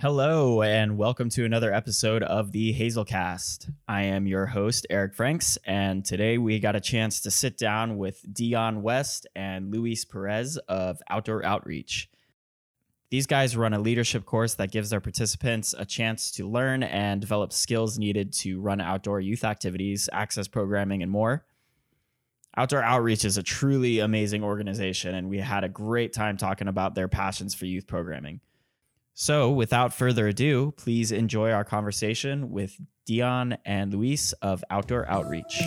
Hello, and welcome to another episode of the Hazelcast. I am your host, Eric Franks, and today we got a chance to sit down with Dion West and Luis Perez of Outdoor Outreach. These guys run a leadership course that gives their participants a chance to learn and develop skills needed to run outdoor youth activities, access programming, and more. Outdoor Outreach is a truly amazing organization, and we had a great time talking about their passions for youth programming. So, without further ado, please enjoy our conversation with Dion and Luis of Outdoor Outreach.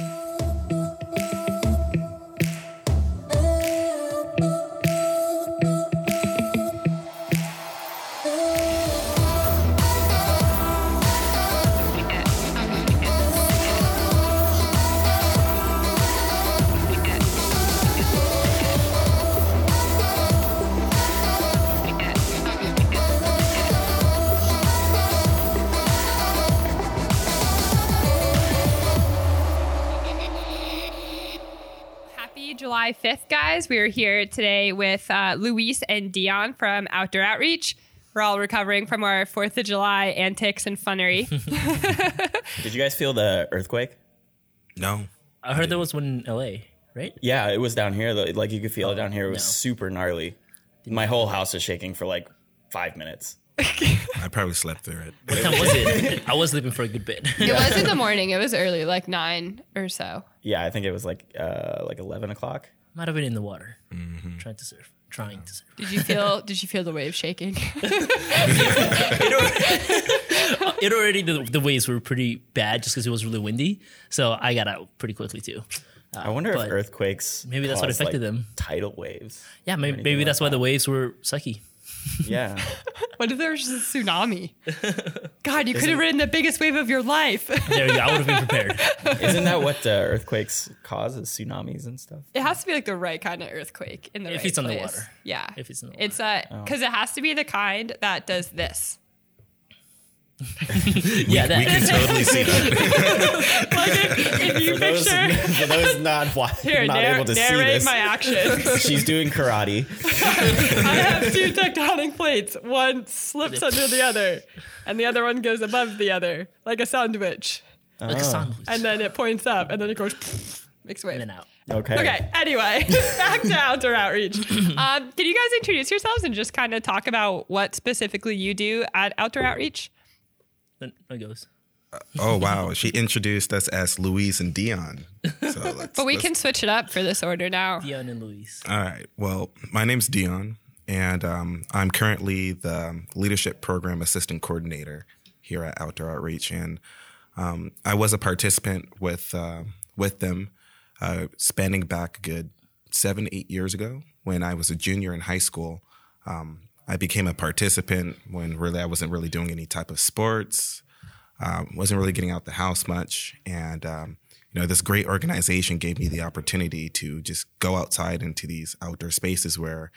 July 5th, guys. We are here today with uh, Luis and Dion from Outdoor Outreach. We're all recovering from our 4th of July antics and funnery. Did you guys feel the earthquake? No. I heard there was one in LA, right? Yeah, it was down here. Like you could feel it down here. It was no. super gnarly. My whole house was shaking for like five minutes. I probably slept through it. What time was it? I was sleeping for a good bit. it was in the morning. It was early, like 9 or so. Yeah, I think it was like uh, like eleven o'clock. Might have been in the water, trying to surf, trying to surf. Did you feel did you feel the wave shaking? It already the, the waves were pretty bad just because it was really windy, so I got out pretty quickly too. I wonder if earthquakes maybe that's what affected like, them. Tidal waves. Yeah, maybe, anything maybe like that's why that. the waves were sucky. Yeah, what if there was just a tsunami? God, you could have ridden the biggest wave of your life. There you go. I would have been prepared. isn't that what uh, earthquakes cause? Is tsunamis and stuff? It has to be like the right kind of earthquake in the If right it's on the place. water. Yeah. If it's in the It's uh because it has to be the kind that does this. Yeah, that, We can totally see that. Like if, if you For those, picture for those not wa- here, not narr- able to see narrate this, my actions. she's doing karate. I have two tectonic plates. One slips under the other, and the other one goes above the other, like a sandwich. like a sandwich. And then it points up, and then it goes makes way. in and out. Okay. Okay. Anyway, back to outdoor outreach. Um, can you guys introduce yourselves and just kind of talk about what specifically you do at outdoor outreach? Then it goes. Oh wow, she introduced us as Louise and Dion. So let's, But we let's- can switch it up for this order now. Dion and Luis. All right. Well, my name's Dion, and um, I'm currently the leadership program assistant coordinator here at Outdoor Outreach, and um, I was a participant with uh, with them, uh, spanning back a good seven, eight years ago when I was a junior in high school. Um, I became a participant when really I wasn't really doing any type of sports, um, wasn't really getting out the house much, and um, you know this great organization gave me the opportunity to just go outside into these outdoor spaces where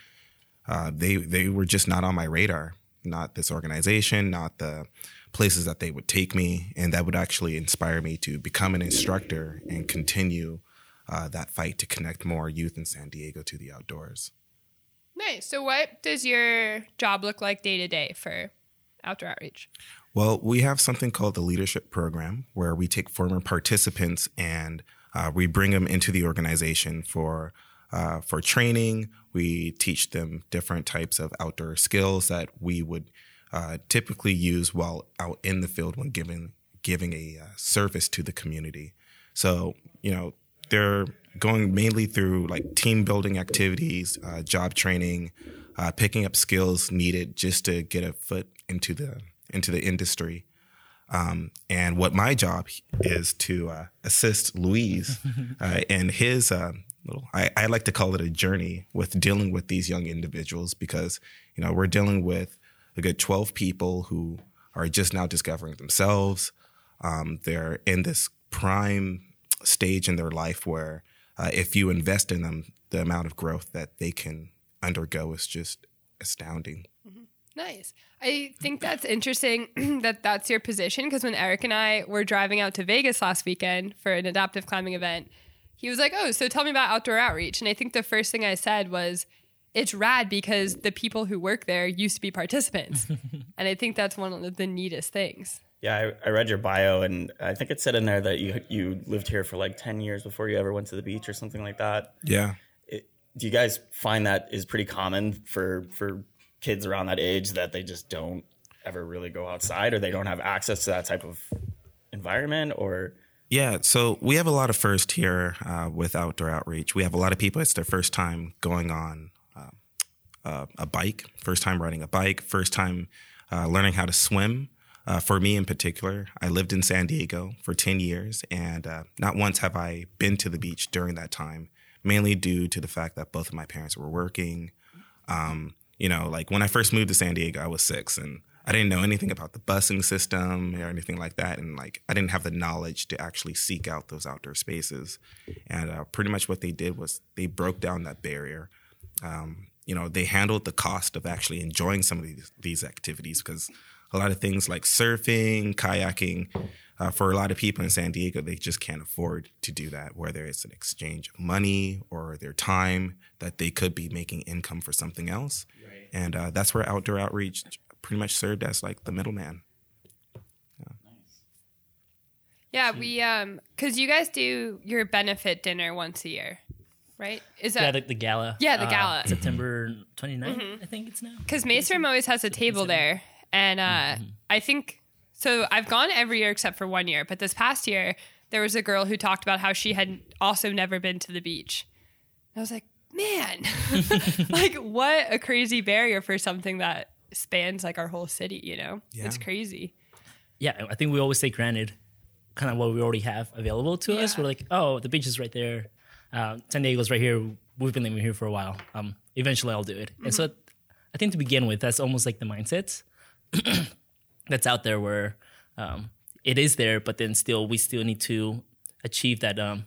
uh, they they were just not on my radar. Not this organization, not the places that they would take me, and that would actually inspire me to become an instructor and continue uh, that fight to connect more youth in San Diego to the outdoors. Nice. So, what does your job look like day to day for outdoor outreach? Well, we have something called the leadership program where we take former participants and uh, we bring them into the organization for uh, for training. We teach them different types of outdoor skills that we would uh, typically use while out in the field when giving giving a uh, service to the community. So you know they're going mainly through like team building activities, uh, job training, uh, picking up skills needed just to get a foot into the into the industry. Um, and what my job is to uh, assist Louise uh, in his uh, little, I, I like to call it a journey with dealing with these young individuals because, you know, we're dealing with a good 12 people who are just now discovering themselves. Um, they're in this prime stage in their life where uh, if you invest in them, the amount of growth that they can undergo is just astounding. Nice. I think that's interesting that that's your position because when Eric and I were driving out to Vegas last weekend for an adaptive climbing event, he was like, "Oh, so tell me about outdoor outreach." And I think the first thing I said was, it's rad because the people who work there used to be participants. and I think that's one of the neatest things. Yeah, I, I read your bio, and I think it said in there that you you lived here for like ten years before you ever went to the beach or something like that. Yeah. It, do you guys find that is pretty common for for kids around that age that they just don't ever really go outside, or they don't have access to that type of environment, or Yeah, so we have a lot of first here uh, with outdoor outreach. We have a lot of people. It's their first time going on uh, uh, a bike, first time riding a bike, first time uh, learning how to swim. Uh, for me in particular, I lived in San Diego for ten years, and uh, not once have I been to the beach during that time. Mainly due to the fact that both of my parents were working. Um, you know, like when I first moved to San Diego, I was six, and I didn't know anything about the busing system or anything like that, and like I didn't have the knowledge to actually seek out those outdoor spaces. And uh, pretty much what they did was they broke down that barrier. Um, you know, they handled the cost of actually enjoying some of these, these activities because a lot of things like surfing, kayaking, uh, for a lot of people in San Diego, they just can't afford to do that, whether it's an exchange of money or their time that they could be making income for something else. And uh, that's where outdoor outreach pretty much served as like the middleman. Yeah, we um cuz you guys do your benefit dinner once a year, right? Is Yeah, that the, the gala. Yeah, the uh, gala. September 29th, I think it's now. because Maestrom always has a table there, and uh, I think so. I've gone every year except for one year, but this past year there was a girl who talked about how she had also never been to the beach. I was like, man, like what a crazy barrier for something that spans like our whole city. You know, it's crazy. Yeah, I think we always take granted kind of what we already have available to us. We're like, oh, the beach is right there. Uh, San Diego's right here. We've been living here for a while. Um, eventually, I'll do it. And so, I think to begin with, that's almost like the mindset that's out there where um, it is there, but then still, we still need to achieve that um,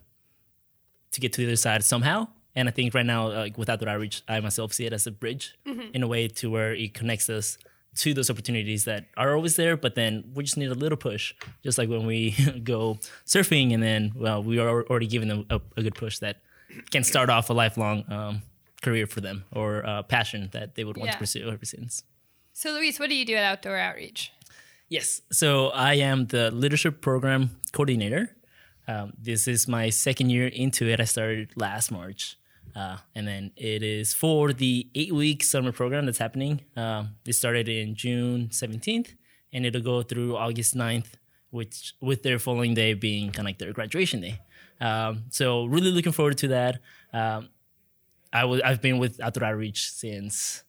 to get to the other side somehow. And I think right now, like without that outreach, I myself see it as a bridge in a way to where it connects us to those opportunities that are always there, but then we just need a little push. Just like when we go surfing, and then well, we are already giving them a, a good push that can start off a lifelong um, career for them or uh, passion that they would want Yeah. to pursue ever since. So, Luis, what do you do at Outdoor Outreach? Yes. So I am the leadership program coordinator. Um, this is my second year into it. I started last March. Uh, and then it is for the eight week summer program that's happening. Um, it started in June 17th and it'll go through August 9th, which with their following day being kind of like their graduation day. Um, so really looking forward to that. Um, I was I've been with Outdoor Outreach since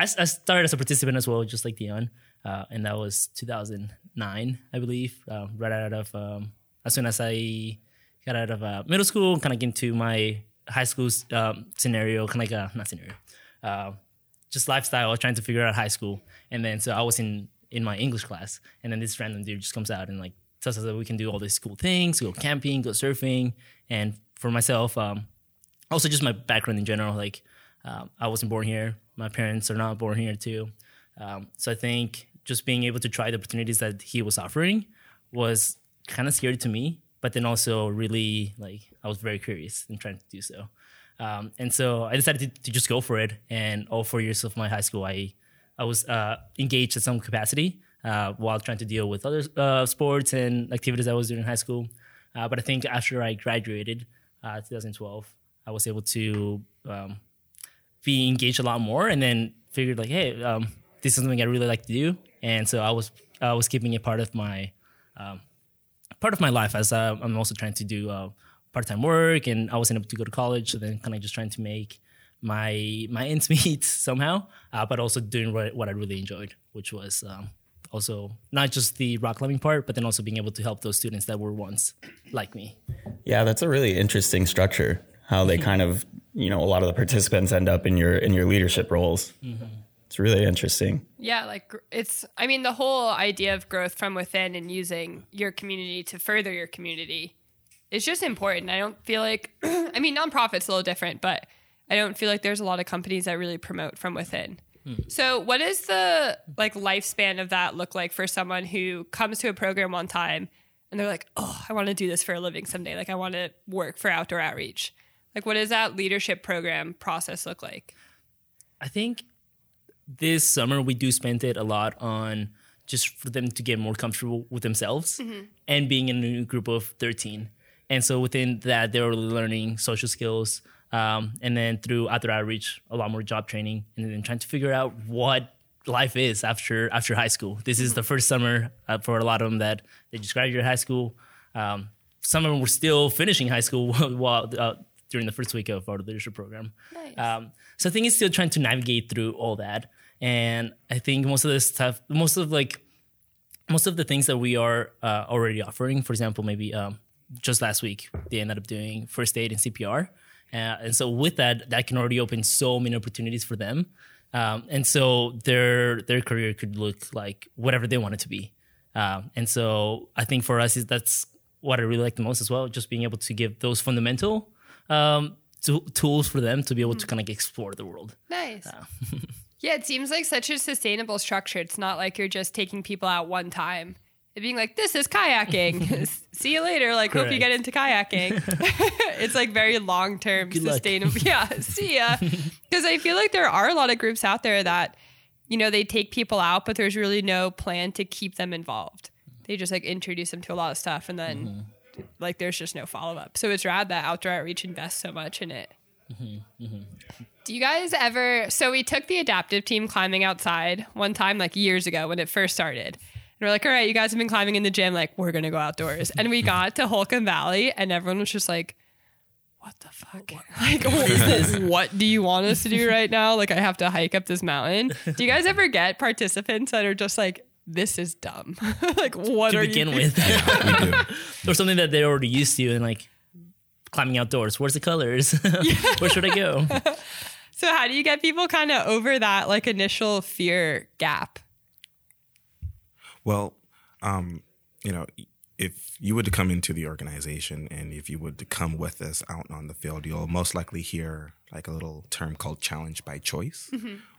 I, I started as a participant as well, just like Dion, uh, and that was 2009, I believe. Uh, right out of um, as soon as I got out of uh, middle school, kind of into my high school um, scenario, kind of like a not scenario, uh, just lifestyle, trying to figure out high school, and then so I was in in my English class, and then this random dude just comes out and like tells us that we can do all these cool things, go camping, go surfing, and for myself, um, also just my background in general like um, i wasn't born here my parents are not born here too. Um, so i think just being able to try the opportunities that he was offering was kind of scary to me but then also really like i was very curious in trying to do so. Um, and so i decided to, to just go for it. And all four years of my high school i i was uh, engaged in some capacity uh, while trying to deal with other uh, sports and activities i was doing in high school. Uh, but i think after i graduated uh, 2012 I was able to um, be engaged a lot more, and then figured like, hey, um, this is something I really like to do, and so I was I was keeping it part of my um, part of my life as uh, I'm also trying to do uh, part time work, and I wasn't able to go to college, so then kind of just trying to make my my ends meet somehow, uh, but also doing what, what I really enjoyed, which was. Um, also, not just the rock climbing part, but then also being able to help those students that were once like me. Yeah, that's a really interesting structure. How they kind of, you know, a lot of the participants end up in your in your leadership roles. Mm-hmm. It's really interesting. Yeah, like it's, I mean, the whole idea of growth from within and using your community to further your community is just important. I don't feel like, I mean, nonprofit's a little different, but I don't feel like there's a lot of companies that really promote from within. Hmm. So, what does the like lifespan of that look like for someone who comes to a program one time and they're like, "Oh, I want to do this for a living someday. Like, I want to work for outdoor outreach." Like, what does that leadership program process look like? I think this summer we do spend it a lot on just for them to get more comfortable with themselves and being in a new group of 13. And so within that, they're learning social skills. Um, and then through outdoor outreach, a lot more job training, and then trying to figure out what life is after after high school. This is the first summer uh, for a lot of them that they just graduated high school. Um, some of them were still finishing high school while uh, during the first week of our leadership program. Nice. Um, so I think it's still trying to navigate through all that, and I think most of the stuff, most of like, most of the things that we are uh, already offering. For example, maybe um, just last week they ended up doing first aid and CPR, uh, and so with that, that can already open so many opportunities for them, um, and so their their career could look like whatever they want it to be. Um, and so I think for us is that's what I really like the most as well, just being able to give those fundamental um, to, tools for them to be able to kind of explore the world. Nice. yeah, it seems like such a sustainable structure. It's not like you're just taking people out one time. and being like, this is kayaking. See you later. Like, hope you get into kayaking. it's like very long term luck. sustainable. Yeah, see ya. Because I feel like there are a lot of groups out there that, you know, they take people out, but there's really no plan to keep them involved. They just like introduce them to a lot of stuff and then Mm-hmm. Like there's just no follow up. So it's rad that Outdoor Outreach invests so much in it. Mm-hmm. Do you guys ever? So we took the adaptive team climbing outside one time, like years ago when it first started. And we're like, all right, you guys have been climbing in the gym. Like, we're going to go outdoors. And we got to Holcomb Valley, and everyone was just like, what the fuck? Like, what, what do you want us to do right now? Like, I have to hike up this mountain. Do you guys ever get participants that are just like, this is dumb? like, what to are begin you? with, We do. or something that they're already used to, and like climbing outdoors. Where's the colors? Where should I go? So, how do you get people kind of over that like initial fear gap? Well, um, you know, if you would to come into the organization and if you would to come with us out on the field, you'll most likely hear like a little term called challenge by choice,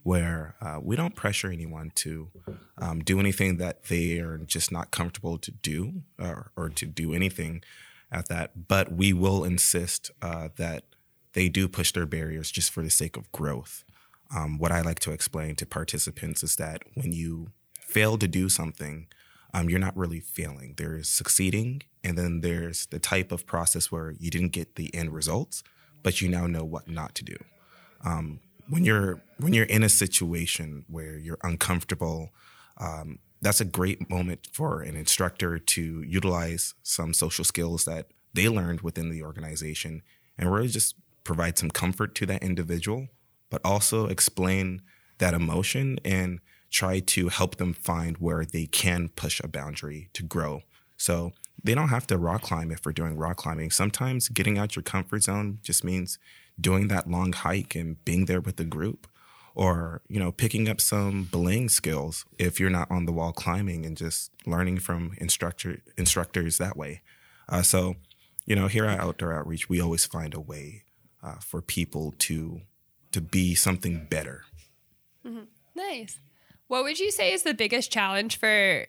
where uh, we don't pressure anyone to um, do anything that they are just not comfortable to do or, or to do anything at that, but we will insist uh, that they do push their barriers just for the sake of growth. Um, what I like to explain to participants is that when you fail to do something, um, you're not really failing. There's succeeding, and then there's the type of process where you didn't get the end results, but you now know what not to do. Um, when you're when you're in a situation where you're uncomfortable, um, that's a great moment for an instructor to utilize some social skills that they learned within the organization and really just provide some comfort to that individual, but also explain that emotion and try to help them find where they can push a boundary to grow. So they don't have to rock climb if we're doing rock climbing. Sometimes getting out your comfort zone just means doing that long hike and being there with the group or you know picking up some belaying skills if you're not on the wall climbing and just learning from instructor instructors that way uh, so you know here at outdoor outreach we always find a way uh, for people to to be something better Nice. What would you say is the biggest challenge for,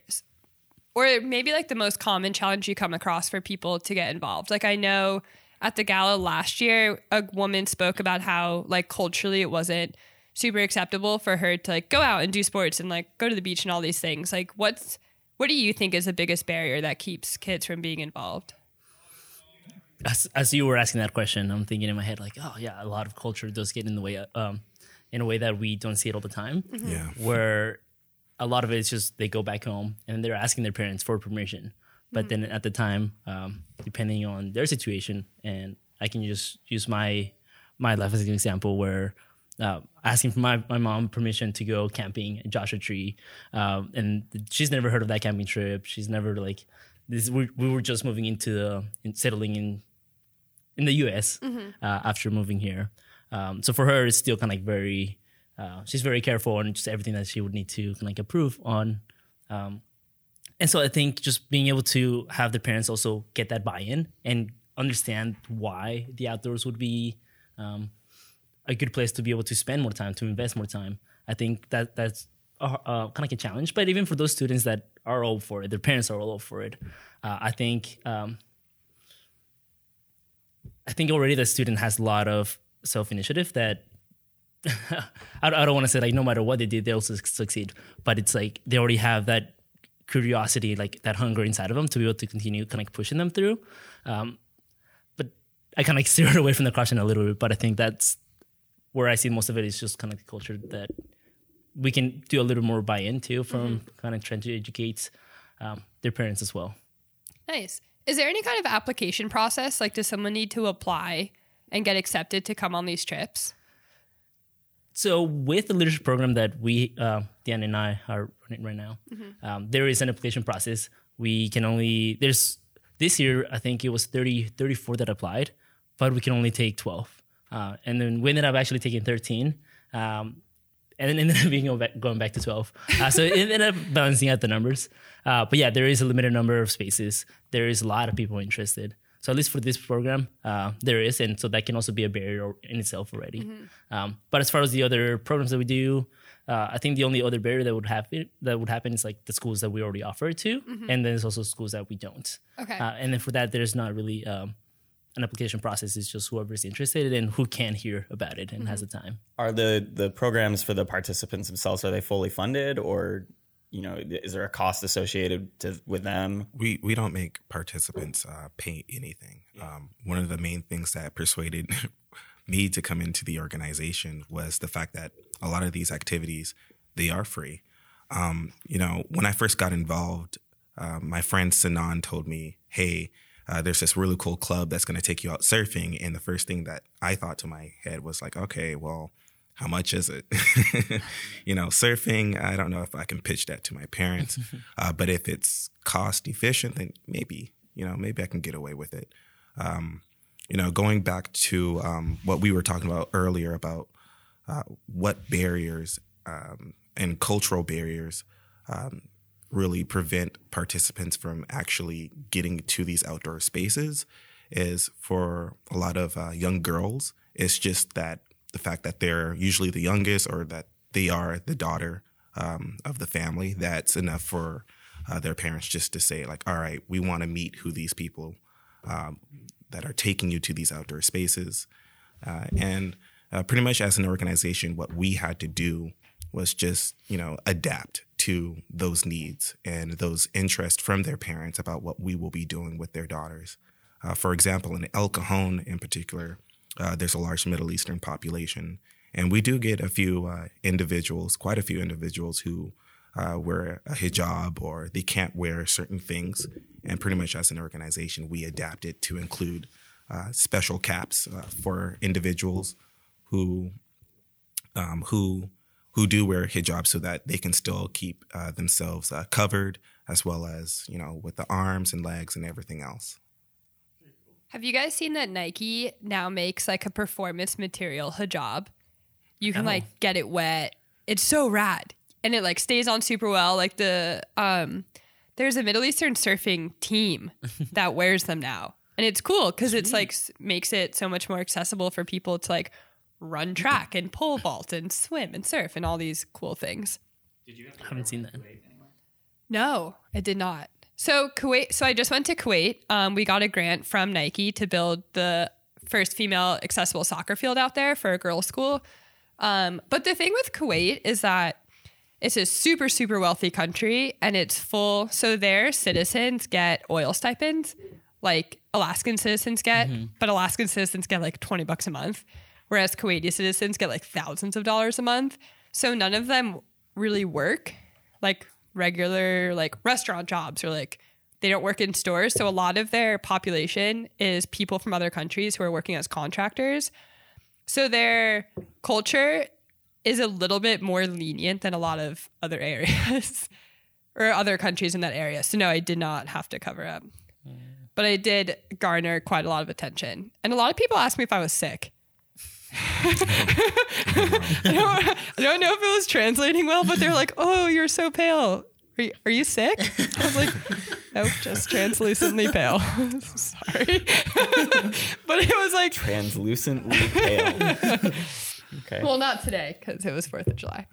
or maybe like the most common challenge you come across for people to get involved? Like, I know at the gala last year, a woman spoke about how, like, culturally it wasn't super acceptable for her to like go out and do sports and like go to the beach and all these things. Like, what's, what do you think is the biggest barrier that keeps kids from being involved? as, as you were asking that question, I'm thinking in my head like, oh yeah, a lot of culture does get in the way, um, in a way that we don't see it all the time. yeah Where a lot of it is just they go back home and they're asking their parents for permission, but then at the time, um, depending on their situation, and I can just use my my life as an example where. Uh, asking for my, my mom permission to go camping at Joshua Tree, um, and she's never heard of that camping trip. She's never like this. We, we were just moving into the in settling in in the U.S. Uh, after moving here. Um, so for her, it's still kind of like very. Uh, she's very careful on just everything that she would need to like approve on. Um, and so I think just being able to have the parents also get that buy-in and understand why the outdoors would be um, a good place to be able to spend more time, to invest more time. I think that that's uh, uh, kind of like a challenge. But even for those students that are all for it, their parents are all for it. Uh, I think um, I think already the student has a lot of self initiative that I, I don't want to say like no matter what they did, they'll su- succeed. But it's like they already have that curiosity, like that hunger inside of them to be able to continue kind of like pushing them through. Um, but I kind of like steered away from the question a little bit. But I think that's where I see most of it is just kind of the culture that we can do a little more buy into from kind of trying to educate um, their parents as well. Nice. Is there any kind of application process? Like, does someone need to apply and get accepted to come on these trips? So with the leadership program that we, uh, Dan and I are running right now, um, there is an application process. We can only, there's this year, I think it was 30, 34 that applied, but we can only take 12. Uh, and then we ended up actually taking 13. Um, and then ended up being back, going back to 12. Uh, so it ended up balancing out the numbers. Uh, but yeah, there is a limited number of spaces. There is a lot of people interested. So at least for this program, uh, there is, and so that can also be a barrier in itself already. Um, but as far as the other programs that we do, uh, I think the only other barrier that would happen that would happen is like the schools that we already offer it to, and then there's also schools that we don't. Okay. Uh, and then for that, there's not really um, an application process. It's just whoever's interested and who can hear about it and has the time. Are the the programs for the participants themselves are they fully funded or you know is there a cost associated to with them? We we don't make participants uh, pay anything. Um, one of the main things that persuaded me to come into the organization was the fact that a lot of these activities they are free. Um, you know, when I first got involved, uh, my friend Sanan told me, "Hey, uh, there's this really cool club that's going to take you out surfing." And the first thing that I thought to my head was like, "Okay, well." How much is it? you know, surfing, I don't know if I can pitch that to my parents. Uh, but if it's cost efficient, then maybe, you know, maybe I can get away with it. Um, you know, going back to um, what we were talking about earlier about uh, what barriers um, and cultural barriers um, really prevent participants from actually getting to these outdoor spaces is for a lot of uh, young girls, it's just that the fact that they're usually the youngest or that they are the daughter um, of the family, that's enough for uh, their parents just to say, like, all right, we want to meet who these people um, that are taking you to these outdoor spaces. Uh, and uh, pretty much as an organization, what we had to do was just, you know, adapt to those needs and those interests from their parents about what we will be doing with their daughters. Uh, for example, in El Cajon in particular, uh, there's a large Middle Eastern population. And we do get a few uh, individuals, quite a few individuals who uh, wear a hijab or they can't wear certain things. And pretty much as an organization, we adapt it to include uh, special caps uh, for individuals who um, who who do wear hijab so that they can still keep uh, themselves covered as well as you know with the arms and legs and everything else. Have you guys seen that Nike now makes like a performance material hijab? You can like get it wet. It's so rad. And it like stays on super well. Like the um there's a Middle Eastern surfing team that wears them now. And it's cool because it's like makes it so much more accessible for people to like run track and pole vault and swim and surf and all these cool things. Did I haven't seen that. No, I did not. So Kuwait. So I just went to Kuwait. Um, we got a grant from Nike to build the first female accessible soccer field out there for a girls' school. Um, but the thing with Kuwait is that it's a super super wealthy country and it's full. So their citizens get oil stipends, like Alaskan citizens get, but Alaskan citizens get like twenty bucks a month, whereas Kuwaiti citizens get like thousands of dollars a month. So none of them really work like regular like restaurant jobs or like they don't work in stores. So a lot of their population is people from other countries who are working as contractors. So their culture is a little bit more lenient than a lot of other areas or other countries in that area. So no, I did not have to cover up. Mm. But I did garner quite a lot of attention. And a lot of people asked me if I was sick. I, don't, I don't know if it was translating well, but they're like, "Oh, you're so pale. Are you, are you sick?" I was like, "Nope, just translucently pale." Sorry, but it was like, Translucently pale. okay. well, not today because it was Fourth of July.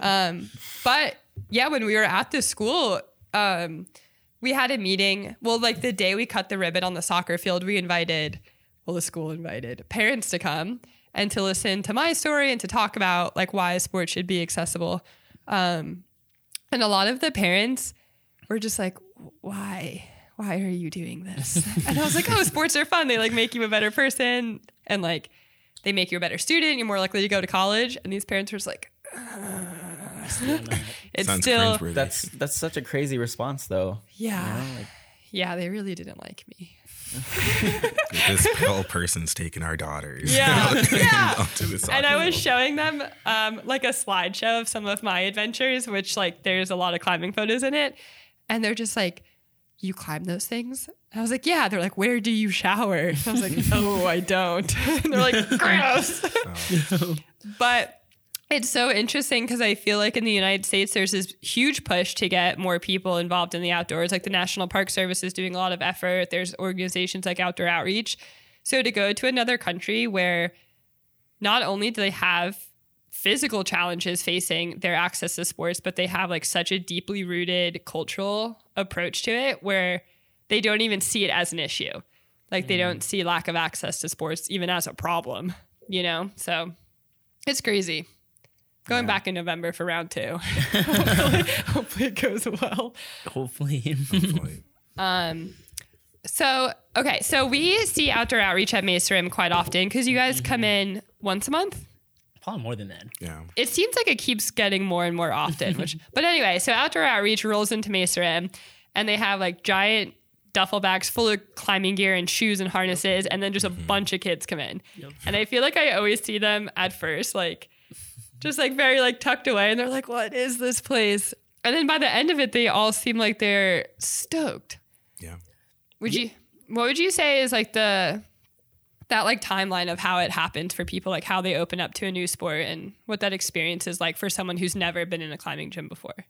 Um, but yeah, when we were at the school, um, we had a meeting. Well, like the day we cut the ribbon on the soccer field, we invited, well, the school invited parents to come, and to listen to my story and to talk about like why sports should be accessible. Um, and a lot of the parents were just like, why? Why are you doing this? and I was like, oh, sports are fun. They like make you a better person and like they make you a better student. You're more likely to go to college. And these parents were just like, it's Sounds still. That's that's such a crazy response, though. yeah. yeah, they really didn't like me. this pale person's taking our daughters. Yeah. Yeah. and I was showing them um, like a slideshow of some of my adventures, which like there's a lot of climbing photos in it, and they're just like, "You climb those things?" I was like, "Yeah." They're like, "Where do you shower?" I was like, "Oh, I don't." and they're like, "Gross." but it's so interesting because I feel like in the United States, there's this huge push to get more people involved in the outdoors. Like the National Park Service is doing a lot of effort. There's organizations like Outdoor Outreach. So to go to another country where not only do they have physical challenges facing their access to sports, but they have like such a deeply rooted cultural approach to it where they don't even see it as an issue. Like they don't mm. see lack of access to sports even as a problem, you know? So it's crazy. Going back in November for round two. hopefully, hopefully it goes well. Hopefully. Hopefully. Um, so, okay. So we see outdoor outreach at Mesa Rim quite often because you guys come mm-hmm. in once a month. Probably more than that. Yeah. It seems like it keeps getting more and more often, which, but anyway, so outdoor outreach rolls into Mesa Rim and they have like giant duffel bags full of climbing gear and shoes and harnesses. And then just a mm-hmm. bunch of kids come in. And I feel like I always see them at first, like just like very like tucked away. And they're like, what is this place? And then by the end of it, they all seem like they're stoked. Yeah. Would you what would you say is like the that like timeline of how it happened for people, like how they open up to a new sport and what that experience is like for someone who's never been in a climbing gym before?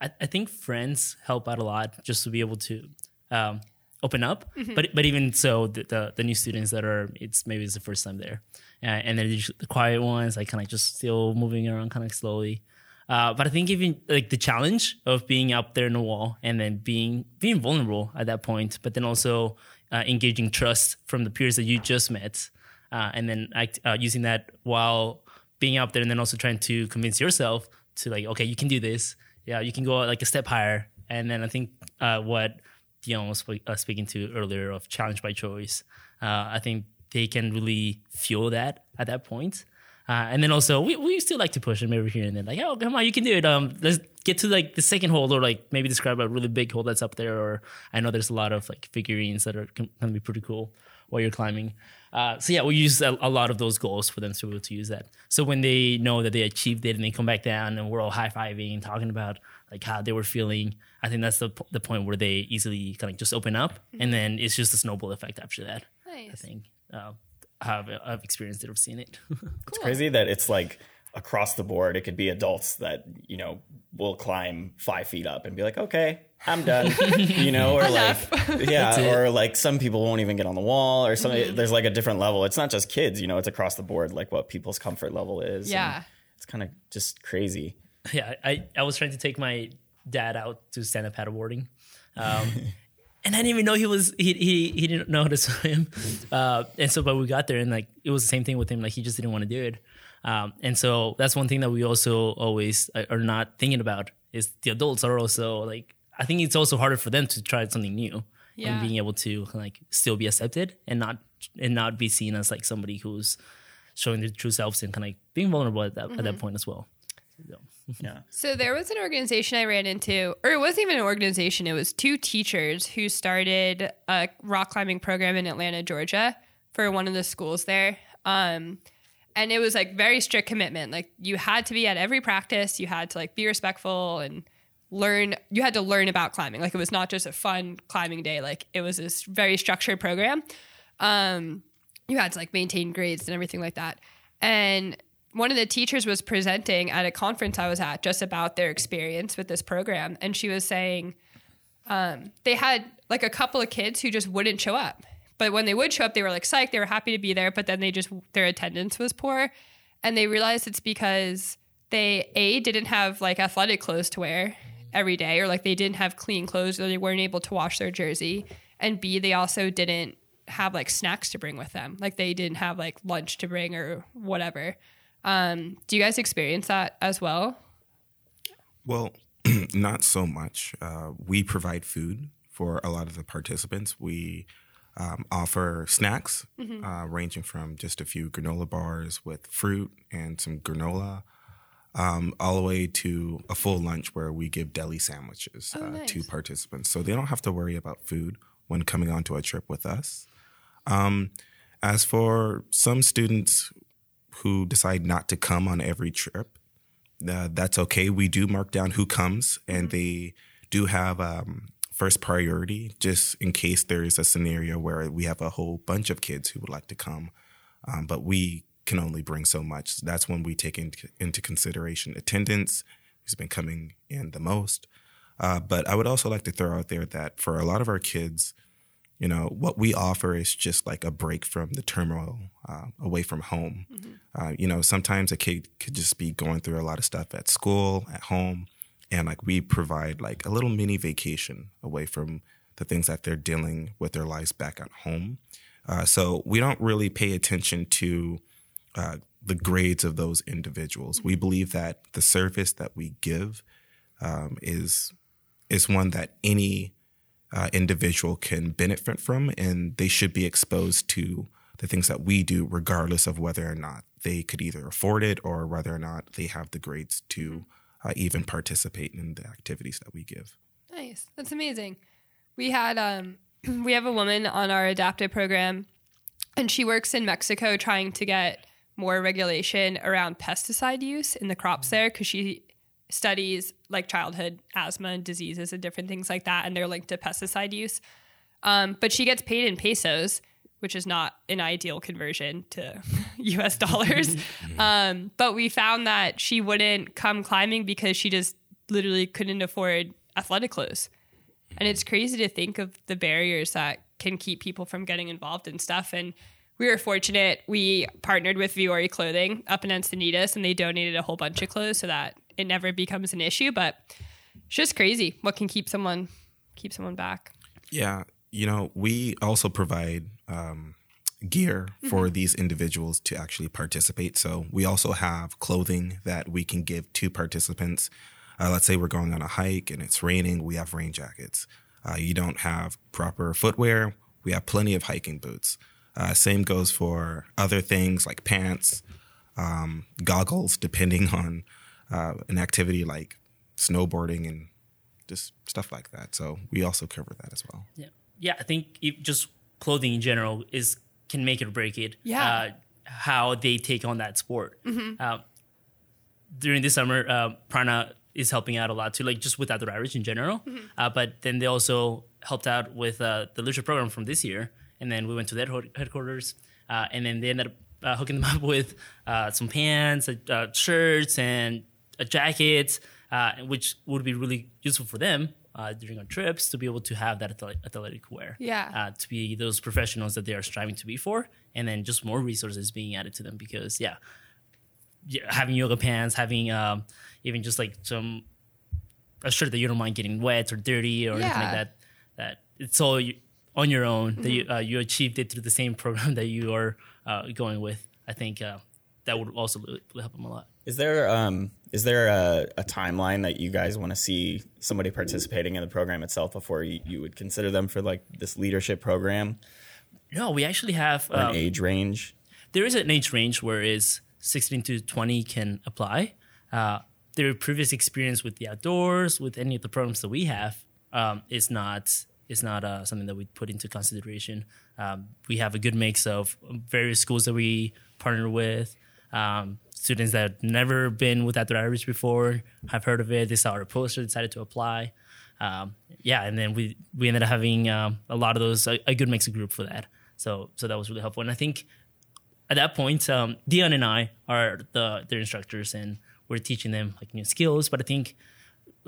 I, I think friends help out a lot just to be able to um, open up. But but even so, the, the the new students that are it's maybe it's the first time there, and then the quiet ones like kind of just still moving around kind of slowly. Uh, but I think even like the challenge of being up there in the wall and then being being vulnerable at that point, but then also uh, engaging trust from the peers that you just met, uh, and then act, uh, using that while being up there, and then also trying to convince yourself to like, okay, you can do this. Yeah, you can go like a step higher. And then I think uh, what Dion was uh, speaking to earlier of challenge by choice, uh, I think they can really feel that at that point. Uh, and then also we, we still like to push them every here and then like oh come on you can do it. Um let's get to like the second hole or like maybe describe a really big hole that's up there or I know there's a lot of like figurines that are can, can be pretty cool while you're climbing. Uh, so yeah we use a, a lot of those goals for them to be able to use that. So when they know that they achieved it and they come back down and we're all high-fiving and talking about like how they were feeling I think that's the, the point where they easily kind of just open up. And then it's just a snowball effect after that I think uh, I've, I've experienced it I've seen it It's crazy that it's like across the board. It could be adults that you know will climb five feet up and be like, "Okay, I'm done," you know, or like, yeah, or like some people won't even get on the wall, or something. There's like a different level. It's not just kids, you know. It's across the board, like what people's comfort level is. Yeah. it's kind of just crazy. yeah, I, I was trying to take my dad out to stand up paddleboarding. Um, and I didn't even know he was he he, he didn't know how to swim. Uh, and so but we got there and like it was the same thing with him, like he just didn't want to do it. Um, and so that's one thing that we also always uh, are not thinking about is the adults are also like I think it's also harder for them to try something new Yeah. and being able to like still be accepted and not and not be seen as like somebody who's showing their true selves and kind of like, being vulnerable at that at that point as well. So. Yeah, So there was an organization I ran into, or it wasn't even an organization. It was two teachers who started a rock climbing program in Atlanta, Georgia, for one of the schools there. Um, and it was like very strict commitment. Like you had to be at every practice. You had to like be respectful and learn. You had to learn about climbing. Like it was not just a fun climbing day. Like it was this very structured program. Um, you had to like maintain grades and everything like that. And one of the teachers was presenting at a conference I was at just about their experience with this program. And she was saying um, they had like a couple of kids who just wouldn't show up. But when they would show up, they were like psyched, they were happy to be there, but then they just, their attendance was poor. And they realized it's because they, A, didn't have like athletic clothes to wear every day, or like they didn't have clean clothes, or they weren't able to wash their jersey. And B, they also didn't have like snacks to bring with them. Like they didn't have like lunch to bring or whatever. Um, do you guys experience that as well? Well, not so much. Uh, we provide food for a lot of the participants. We um, offer snacks mm-hmm. uh, ranging from just a few granola bars with fruit and some granola, um, all the way to a full lunch where we give deli sandwiches oh, uh, nice. to participants. So they don't have to worry about food when coming onto a trip with us. Um, as for some students who decide not to come on every trip, uh, that's okay. We do mark down who comes, and mm-hmm. they do have um, first priority just in case there is a scenario where we have a whole bunch of kids who would like to come, um, but we can only bring so much. That's when we take into, into consideration attendance, who's been coming in the most. Uh, but I would also like to throw out there that for a lot of our kids, you know, what we offer is just like a break from the turmoil uh, away from home. Mm-hmm. Uh, you know, sometimes a kid could just be going through a lot of stuff at school, at home, and like we provide like a little mini vacation away from the things that they're dealing with their lives back at home. Uh, so we don't really pay attention to uh, the grades of those individuals. We believe that the service that we give um, is is one that any uh, individual can benefit from, and they should be exposed to the things that we do, regardless of whether or not they could either afford it or whether or not they have the grades to uh, even participate in the activities that we give. Nice, that's amazing. We had um, we have a woman on our adaptive program, and she works in Mexico trying to get more regulation around pesticide use in the crops there because she studies like childhood asthma and diseases and different things like that, and they're linked to pesticide use. Um, but she gets paid in pesos, which is not an ideal conversion to US dollars. um, but we found that she wouldn't come climbing because she just literally couldn't afford athletic clothes. And it's crazy to think of the barriers that can keep people from getting involved in stuff. And we were fortunate. We partnered with Vuori Clothing up in Encinitas, and they donated a whole bunch of clothes so that it never becomes an issue. But it's just crazy what can keep someone keep someone back. Yeah, you know, we also provide um, gear for mm-hmm. these individuals to actually participate. So we also have clothing that we can give to participants. Uh, let's say we're going on a hike and it's raining, we have rain jackets. Uh, you don't have proper footwear, we have plenty of hiking boots. Uh, same goes for other things like pants, um, goggles, depending on uh, an activity like snowboarding and just stuff like that. So we also cover that as well. Yeah, yeah. I think just clothing in general is can make it or break it. Yeah. Uh, how they take on that sport. Mm-hmm. Uh, during this summer, uh, Prana is helping out a lot too, like just with Outdoor Outreach in general. Mm-hmm. Uh, but then they also helped out with uh, the leadership program from this year and then we went to their headquarters, uh, and then they ended up uh, hooking them up with uh, some pants, uh, shirts, and jackets, uh, which would be really useful for them uh, during our trips to be able to have that athletic wear. Yeah. to be those professionals that they are striving to be for, and then just more resources being added to them because yeah, having yoga pants, having um, even just like some a shirt that you don't mind getting wet or dirty or yeah. anything like that. That it's all on your own mm-hmm. that you, mm-hmm. uh, you achieved it through the same program that you are uh, going with. I think uh, that would also help them a lot. Is there um, is there a, a, timeline that you guys want to see somebody participating in the program itself before you, you would consider them for like this leadership program? No, we actually have um, an age range. There is an age range where is 16 to 20 can apply. Uh, their previous experience with the outdoors, with any of the programs that we have, um, is not is not uh, something that we put into consideration. Um, we have a good mix of various schools that we partner with, um, students that have never been with Outdoor Outreach before, have heard of it. They saw our poster, decided to apply. Um, yeah, and then we we ended up having um, a lot of those a, a, good mix of group for that. So so that was really helpful. And I think at that point, um, Dion and I are the their instructors, and we're teaching them like new skills. But I think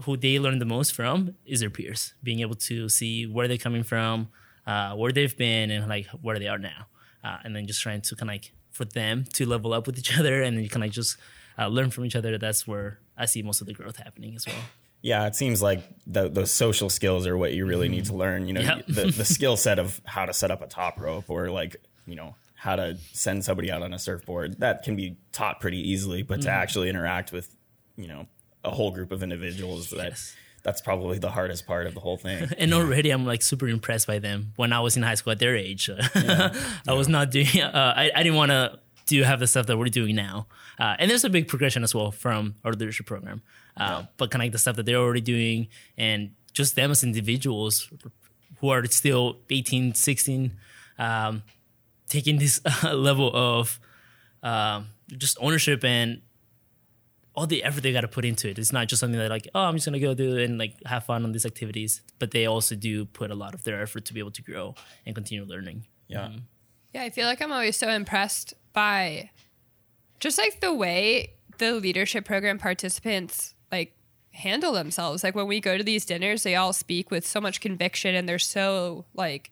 who they learn the most from is their peers, being able to see where they're coming from, uh, where they've been, and like where they are now, uh, and then just trying to kind of like for them to level up with each other, and then you kind of just uh, learn from each other. That's where I see most of the growth happening as well. Yeah, it seems like the, those social skills are what you really need to learn. You know, Yep. the, the skill set of how to set up a top rope or like, you know, how to send somebody out on a surfboard that can be taught pretty easily, but to actually interact with, you know, a whole group of individuals that Yes. That's probably the hardest part of the whole thing. and already I'm like super impressed by them. When I was in high school at their age, I was not doing. Uh, I, I didn't want to do have the stuff that we're doing now. Uh, and there's a big progression as well from our leadership program. Uh, But kind of like the stuff that they're already doing, and just them as individuals who are still 18, 16, um, taking this uh, level of um, just ownership and all the effort they got to put into it. It's not just something that like, oh, I'm just gonna go do and like have fun on these activities, but they also do put a lot of their effort to be able to grow and continue learning. Yeah. Mm-hmm. Yeah, I feel like I'm always so impressed by just like the way the leadership program participants like handle themselves. Like when we go to these dinners, they all speak with so much conviction and they're so like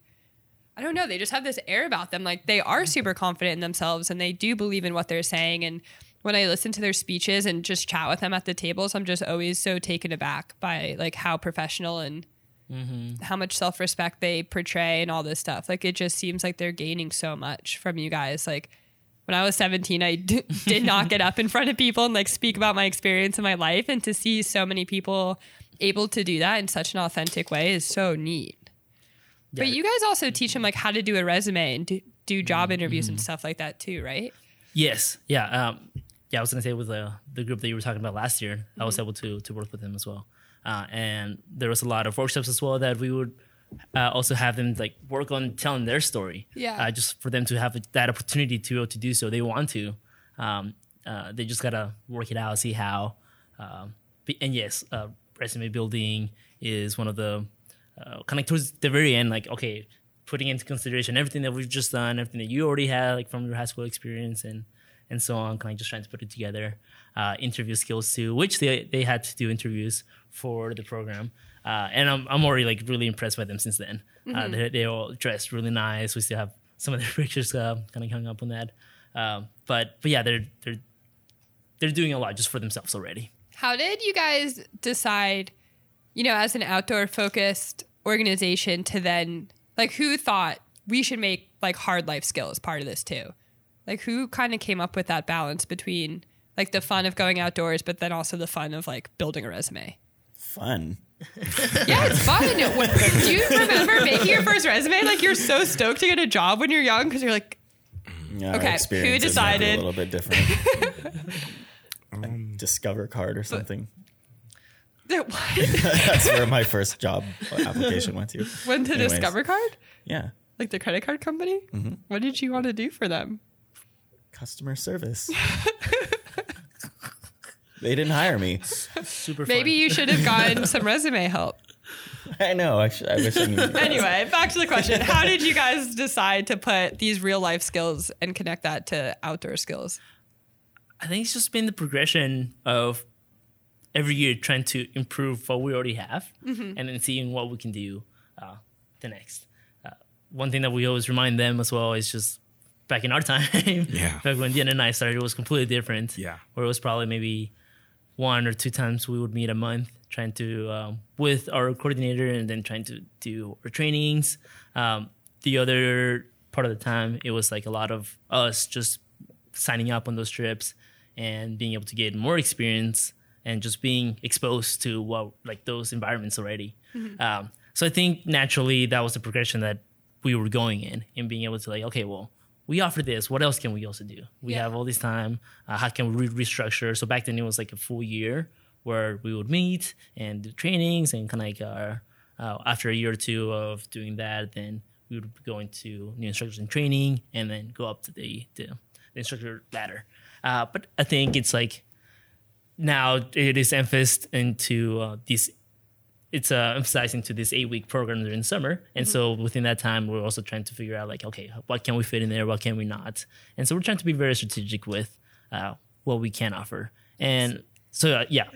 I don't know, they just have this air about them. Like they are super confident in themselves and they do believe in what they're saying and when I listen to their speeches and just chat with them at the tables, I'm just always so taken aback by like how professional and mm-hmm. how much self respect they portray and all this stuff. Like it just seems like they're gaining so much from you guys. Like when I was 17, I d- did not get up in front of people and like speak about my experience in my life. And to see so many people able to do that in such an authentic way is so neat. But you guys also teach them like how to do a resume and do, do job mm-hmm. interviews and mm-hmm. stuff like that too, right? Yes, yeah, um, yeah. I was gonna say with the the group that you were talking about last year, I was able to to work with them as well, uh, and there was a lot of workshops as well that we would. Uh, also have them like work on telling their story. Yeah. Uh, just for them to have that opportunity to be able to do so, they want to. Um, uh, they just gotta work it out, see how. Um, and yes, uh, resume building is one of the uh, kind of towards the very end, like okay, putting into consideration everything that we've just done, everything that you already had, like from your high school experience and and so on, kind of just trying to put it together. Uh, interview skills too, which they they had to do interviews for the program, uh, and I'm I'm already like really impressed by them since then. Uh, they they all dressed really nice. We still have some of their pictures uh, kind of hung up on that, um, but but yeah, they're they're they're doing a lot just for themselves already. How did you guys decide, you know, as an outdoor focused organization to then like who thought we should make like hard life skills part of this too? Like who kind of came up with that balance between like the fun of going outdoors but then also the fun of like building a resume? Fun. Yeah, it's fun. Do you remember making your first resume? Like you're so stoked to get a job when you're young because you're like, Yeah, Okay, who experiences might decided? a little bit different. Like um, Discover card or something. what? That's where my first job application went to. when to Anyways. Discover Card? Yeah. Like the credit card company? Mm-hmm. What did you want to do for them? Customer service. they didn't hire me. Super. Maybe you should have gotten some resume help. I know. I, sh- I wish I knew. Anyway, back to the question. How did you guys decide to put these real life skills and connect that to outdoor skills? I think it's just been the progression of every year trying to improve what we already have and then seeing what we can do uh, the next. Uh, one thing that we always remind them as well is just back in our time, Yeah. back when Diana and I started, it was completely different. Yeah. Where it was probably maybe one or two times we would meet a month trying to, um, with our coordinator and then trying to do our trainings. Um, the other part of the time, it was like a lot of us just signing up on those trips and being able to get more experience and just being exposed to what like those environments already. Um, so I think naturally that was the progression that we were going in and being able to like, okay, well, we offer this. What else can we also do? We Yeah. have all this time. Uh, how can we re- restructure? So back then it was like a full year where we would meet and do trainings and kind of like our, uh, after a year or two of doing that, then we would go into new instructors and training and then go up to the, the, the instructor ladder. Uh, but I think it's like now it is emphasized into uh, these it's uh, emphasizing to this eight week program during summer. And so within that time we're also trying to figure out like okay what can we fit in there? What can we not? And so we're trying to be very strategic with uh, what we can offer. And so uh, yeah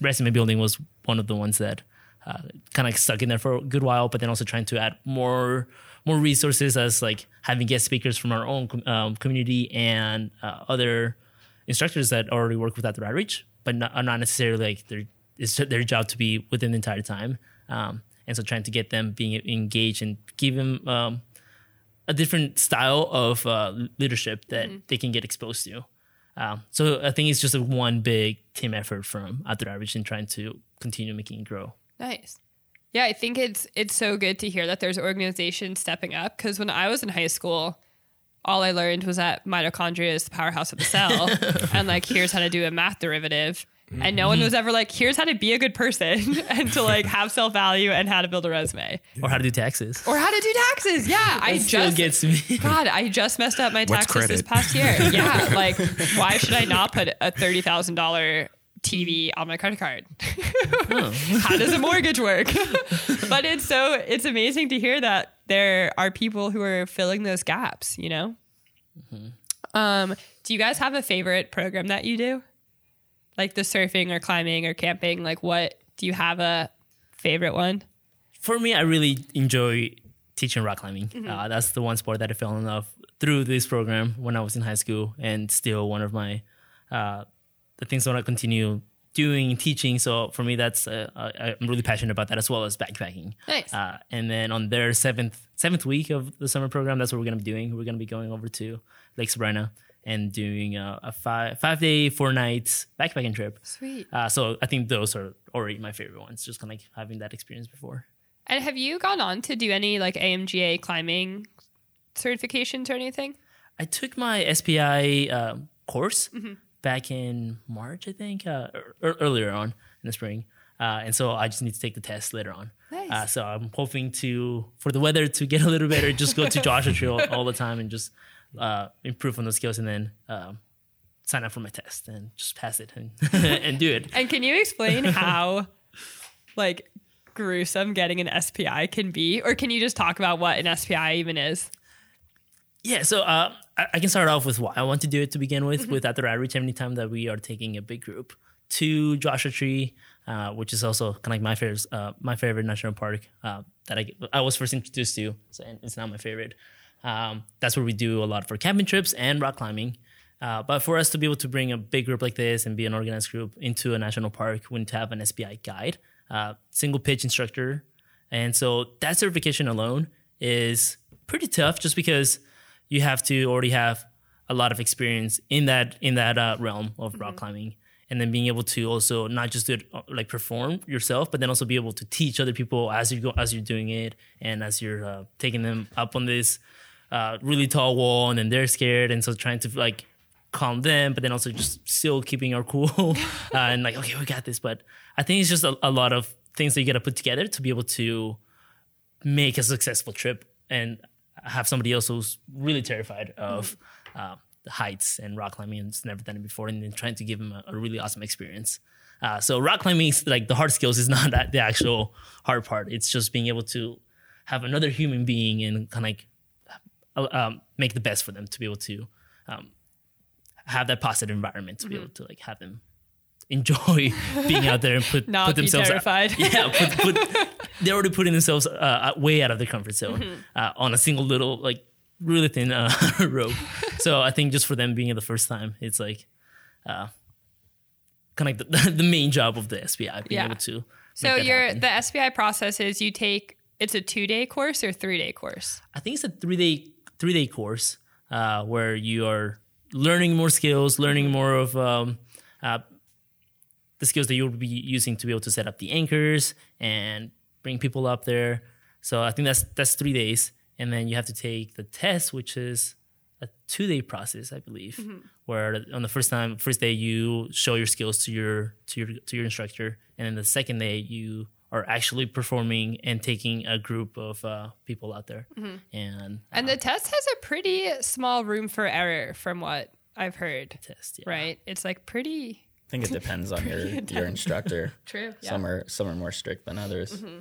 resume building was one of the ones that uh, kind of stuck in there for a good while but then also trying to add more more resources as like having guest speakers from our own um, community and uh, other instructors that already work with Outdoor Outreach, but not, are not necessarily like they're it's their job to be within the entire time. Um, and so trying to get them being engaged and give them um, a different style of uh, leadership that they can get exposed to. Um, so I think it's just a one big team effort from Outdoor Outreach and trying to continue making it grow. Nice. Yeah, I think it's it's so good to hear that there's organizations stepping up because when I was in high school, all I learned was that mitochondria is the powerhouse of the cell, and like here's how to do a math derivative. And no one was ever like, here's how to be a good person and to like have self value and how to build a resume Or how to do taxes. or how to do taxes. Yeah, I still just gets me. God, I just messed up my What's taxes this past year. Yeah, like why should I not put a thirty thousand dollar TV on my credit card? How does a mortgage work? but it's so it's amazing to hear that there are people who are filling those gaps. You know. Um, do you guys have a favorite program that you do, like the surfing or climbing or camping? Like, what do you have a favorite one? for me, I really enjoy teaching rock climbing. Uh, that's the one sport that I fell in love through this program when I was in high school, and still one of my uh, the things I want to continue doing teaching. So for me, that's uh, I, I'm really passionate about that as well as backpacking. Nice. Uh, and then on their seventh seventh week of the summer program, that's what we're gonna be doing. We're gonna be going over to Lake Sabrina and doing a, a five five day four nights backpacking trip. Sweet. Uh, so I think those are already my favorite ones. Just kind of like having that experience before. And have you gone on to do any like AMGA climbing certifications or anything? I took my SPI uh, course Mm-hmm. back in March, I think, uh, er- earlier on in the spring, uh, and so I just need to take the test later on. Nice. Uh, so I'm hoping to for the weather to get a little better. Just go to Joshua Tree all the time and just uh, improve on those skills, and then um, sign up for my test and just pass it and and do it. And can you explain how like gruesome getting an SPI can be? Or can you just talk about what an SPI even is? Yeah, so uh, I, I can start off with why I want to do it to begin with. With Outdoor Outreach, anytime that we are taking a big group to Joshua Tree, uh, which is also kind of like my favorite, uh, my favorite national park uh, that I I was first introduced to. So and it's now my favorite. Um, that's where we do a lot for camping trips and rock climbing. Uh, but for us to be able to bring a big group like this and be an organized group into a national park, we need to have an SPI guide, uh, single pitch instructor, and so that certification alone is pretty tough, just because you have to already have a lot of experience in that in that uh, realm of rock climbing, and then being able to also not just do it, uh, like perform yourself, but then also be able to teach other people as you go as you're doing it, and as you're uh, taking them up on this uh, really tall wall, and then they're scared, and so trying to like calm them, but then also just still keeping our cool uh, and like, okay, we got this. But I think it's just a, a lot of things that you got to put together to be able to make a successful trip and have somebody else who's really terrified of uh, the heights and rock climbing and never done it before, and then trying to give them a, a really awesome experience. Uh, so rock climbing, like the hard skills, is not that the actual hard part. It's just being able to have another human being and kind of like um, make the best for them to be able to um, have that positive environment to be able to like have them enjoy being out there and put Not put themselves terrified. yeah, put, put, they're already putting themselves uh, way out of their comfort zone Mm-hmm. uh, on a single little like really thin uh, rope. So I think just for them being it the first time, it's like uh, kind of like the, the main job of the SPI being Yeah. able to. So your happen. the SPI process is you take it's a two day course or three day course. I think it's a three day three day course uh, where you are learning more skills, learning more of um, uh, the skills that you'll be using to be able to set up the anchors and bring people up there. So I think that's that's three days, and then you have to take the test, which is a two day process, I believe, where on the first time first day you show your skills to your to your to your instructor, and then the second day you are actually performing and taking a group of uh, people out there, mm-hmm. and And the uh, test has a pretty small room for error from what I've heard. test. Yeah. Right? It's like pretty I think it depends on your your instructor. true. Some are some are more strict than others. Mm-hmm.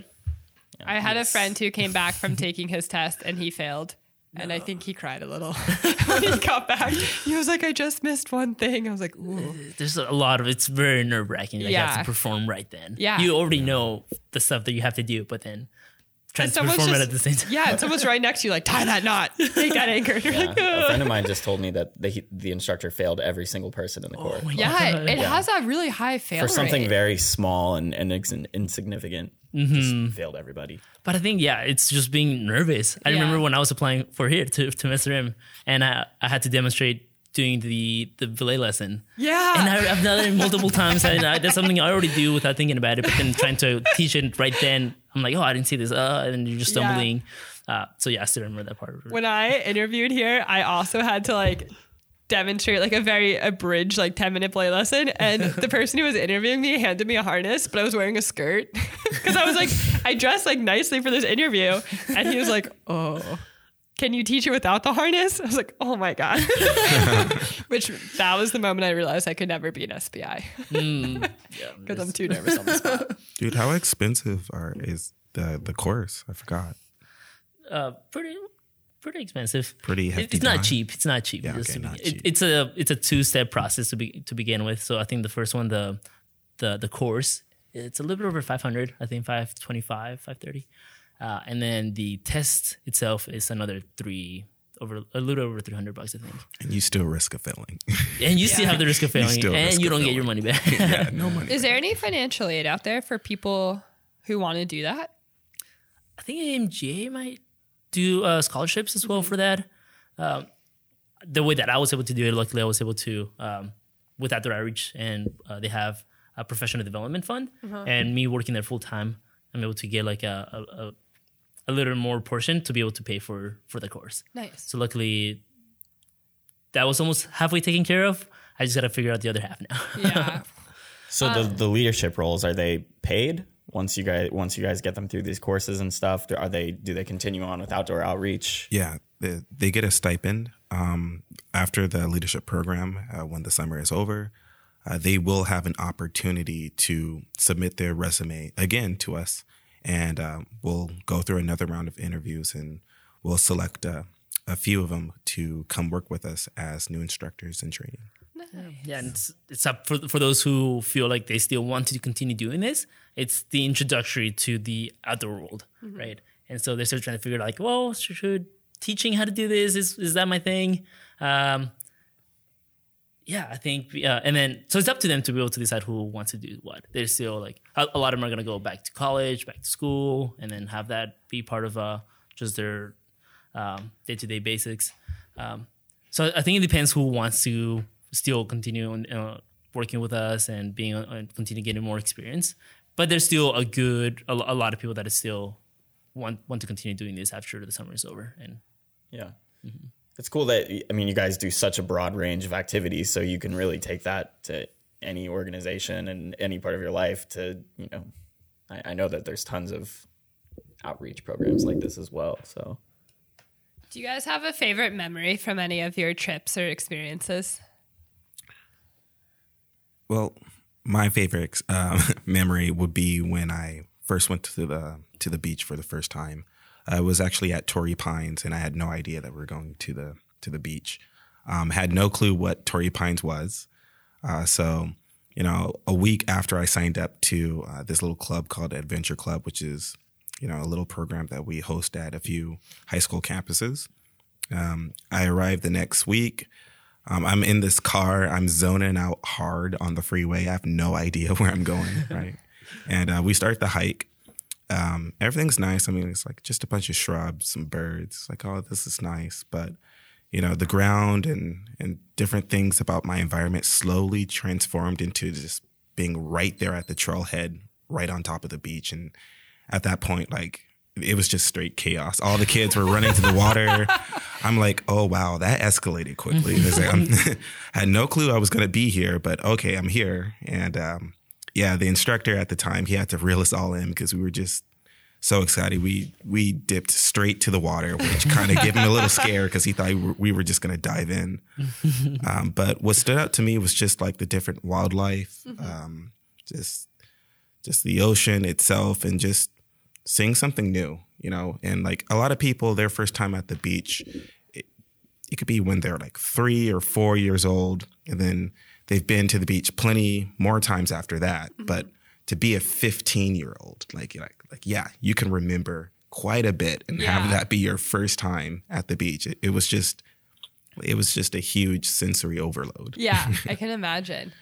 I had a friend who came back from taking his test and he failed. And I think he cried a little when he got back. He was like, I just missed one thing. I was like, ooh. There's a lot of it's very nerve wracking. Like you have Yeah. to perform right then. Yeah. you already know the stuff that you have to do, but then trying to Someone's perform it at the same time. Yeah, and someone's right next to you, like tie that knot, take that anchor. You're Yeah. like, a friend of mine just told me that the, the instructor failed every single person in the oh course yeah, it Yeah. has a really high fail for something rate. very small and, and ins- insignificant. Just failed everybody. But I think yeah, it's just being nervous. I Yeah. remember when I was applying for here to to Mr. and I I had to demonstrate doing the the belay lesson. Yeah. And I, I've done it multiple times, and I, that's something I already do without thinking about it. But then trying to teach it right then, I'm like, oh, I didn't see this, uh, and you're just Yeah. stumbling. Uh, so yeah, I still remember that part. when I interviewed here, I also had to like demonstrate like a very abridged like 10 minute belay lesson and the person who was interviewing me handed me a harness but I was wearing a skirt. Because I was like I dressed like nicely for this interview and he was like oh can you teach it without the harness? I was like oh my god. Which that was the moment I realized I could never be an SPI because I'm too nervous on the spot. Dude, how expensive are is the the course? I forgot. uh, pretty pretty expensive. Pretty It- hefty. it's not guy. cheap. It's not cheap. Yeah, okay, to not begin- it- cheap. it's a it's a two step process to be to begin with. So I think the first one, the the the course, it's a little bit over five hundred. I think five twenty five, five thirty, uh, and then the test itself is another three over a little over three hundred bucks, I think. And you still risk a failing. And you still have the risk of failing, still and you don't get your money back. yeah, no money. is there any financial aid out there for people who want to do that I think AMGA might do uh, scholarships as well for that. Um, the way that I was able to do it, luckily, I was able to um, with Outdoor Outreach, and uh, they have a professional development fund, and me working there full time, I'm able to get like a, a, a a little more portion to be able to pay for for the course. nice So luckily, that was almost halfway taken care of. I just got to figure out the other half now. yeah So the, the leadership roles are they paid once you guys once you guys get them through these courses and stuff? Are they do they continue on with outdoor outreach? Yeah, they, they get a stipend um, after the leadership program uh, when the summer is over. Uh, they will have an opportunity to submit their resume again to us, and um, we'll go through another round of interviews and we'll select uh, a few of them to come work with us as new instructors in training. Yeah, and it's, it's up for for those who feel like they still want to continue doing this. It's the introductory to the other world, right? And so they're still trying to figure out, like, well, should, should teaching how to do this is is that my thing? Um, yeah, I think, uh, and then so it's up to them to be able to decide who wants to do what. They're still like a, a lot of them are gonna go back to college, back to school, and then have that be part of uh, just their day to day basics. Um, so I think it depends who wants to still continue on, uh, working with us and being uh, continue getting more experience. But there's still a good a, a lot of people that is still want want to continue doing this after the summer is over. And Yeah. It's cool that I mean you guys do such a broad range of activities so you can really take that to any organization and any part of your life to, you know, I, I know that there's tons of outreach programs like this as well. So Do you guys have a favorite memory from any of your trips or experiences? Well, my favorite um, memory would be when I first went to the to the beach for the first time. I was actually at Torrey Pines, and I had no idea that we were going to the to the beach. Um, had no clue what Torrey Pines was. Uh, so, you know, a week after I signed up to uh, this little club called Adventure Club, which is, you know, a little program that we host at a few high school campuses. Um, I arrived the next week. Um, I'm in this car. I'm zoning out hard on the freeway. I have no idea where I'm going. Right. and uh, we start the hike. Um, everything's nice. I mean, it's like just a bunch of shrubs, some birds. Like, oh, this is nice. But, you know, the ground and, and different things about my environment slowly transformed into just being right there at the trailhead, right on top of the beach. And at that point, like, it was just straight chaos. All the kids were running to the water. I'm like, oh wow, that escalated quickly. Like, I had no clue I was going to be here, but okay, I'm here. And um, yeah, the instructor at the time he had to reel us all in because we were just so excited. We we dipped straight to the water, which kind of gave him a little scare because he thought we were just going to dive in. Um, but what stood out to me was just like the different wildlife, um, just just the ocean itself, and just seeing something new, you know, and like a lot of people, their first time at the beach, it, it could be when they're like three or four years old, and then they've been to the beach plenty more times after that. But to be a 15 year old, like, like, like, yeah, you can remember quite a bit and Yeah. have that be your first time at the beach. It, it was just it was just a huge sensory overload. Yeah, I can imagine.